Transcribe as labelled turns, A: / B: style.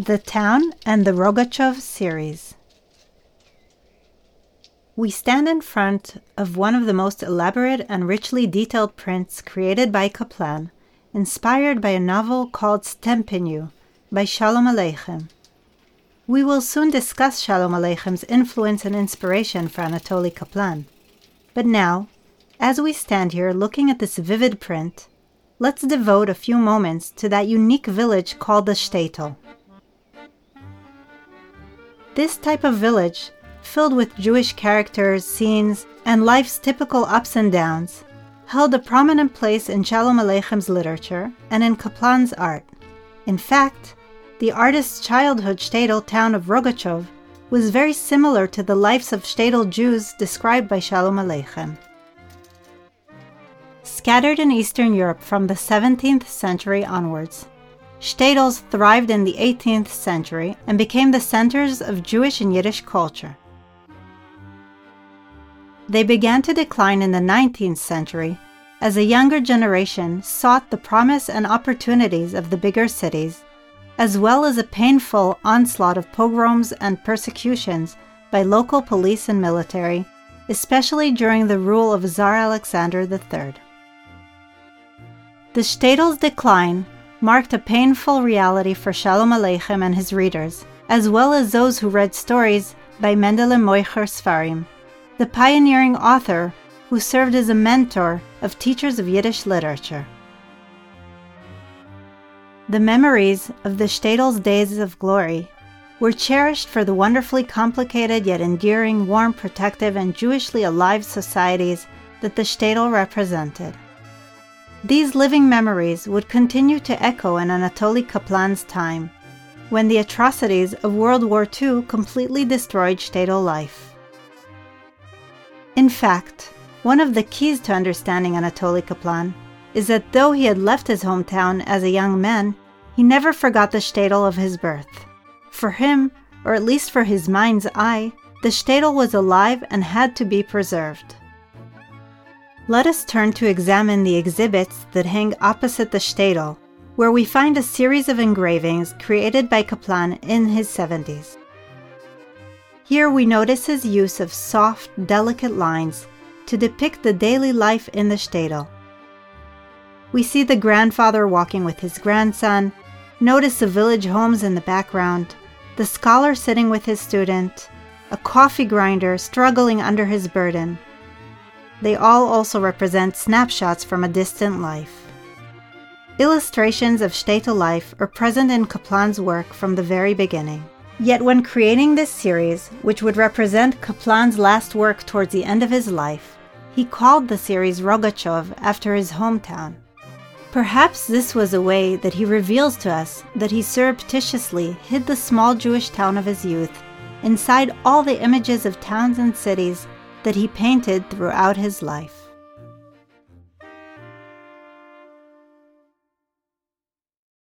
A: The Town and the Rogachov Series. We stand in front of one of the most elaborate and richly detailed prints created by Kaplan, inspired by a novel called Stempenyu by Shalom Aleichem. We will soon discuss Shalom Aleichem's influence and inspiration for Anatoly Kaplan. But now, as we stand here looking at this vivid print, let's devote a few moments to that unique village called the Shtetl. This type of village, filled with Jewish characters, scenes, and life's typical ups and downs, held a prominent place in Shalom Aleichem's literature and in Kaplan's art. In fact, the artist's childhood shtetl town of Rogachov was very similar to the lives of shtetl Jews described by Shalom Aleichem. Scattered in Eastern Europe from the 17th century onwards, shtetls thrived in the 18th century and became the centers of Jewish and Yiddish culture. They began to decline in the 19th century as a younger generation sought the promise and opportunities of the bigger cities, as well as a painful onslaught of pogroms and persecutions by local police and military, especially during the rule of Tsar Alexander III. The shtetl's decline marked a painful reality for Shalom Aleichem and his readers, as well as those who read stories by Mendele Moicher Sfarim, the pioneering author who served as a mentor of teachers of Yiddish literature. The memories of the shtetl's days of glory were cherished for the wonderfully complicated yet endearing, warm, protective, and Jewishly alive societies that the shtetl represented. These living memories would continue to echo in Anatoly Kaplan's time, when the atrocities of World War II completely destroyed shtetl life. In fact, one of the keys to understanding Anatoly Kaplan is that though he had left his hometown as a young man, he never forgot the shtetl of his birth. For him, or at least for his mind's eye, the shtetl was alive and had to be preserved. Let us turn to examine the exhibits that hang opposite the shtetl, where we find a series of engravings created by Kaplan in his 70s. Here we notice his use of soft, delicate lines to depict the daily life in the shtetl. We see the grandfather walking with his grandson, notice the village homes in the background, the scholar sitting with his student, a coffee grinder struggling under his burden. They all also represent snapshots from a distant life. Illustrations of shtetl life are present in Kaplan's work from the very beginning. Yet, when creating this series, which would represent Kaplan's last work towards the end of his life, he called the series Rogachov after his hometown. Perhaps this was a way that he reveals to us that he surreptitiously hid the small Jewish town of his youth inside all the images of towns and cities that he painted throughout his life.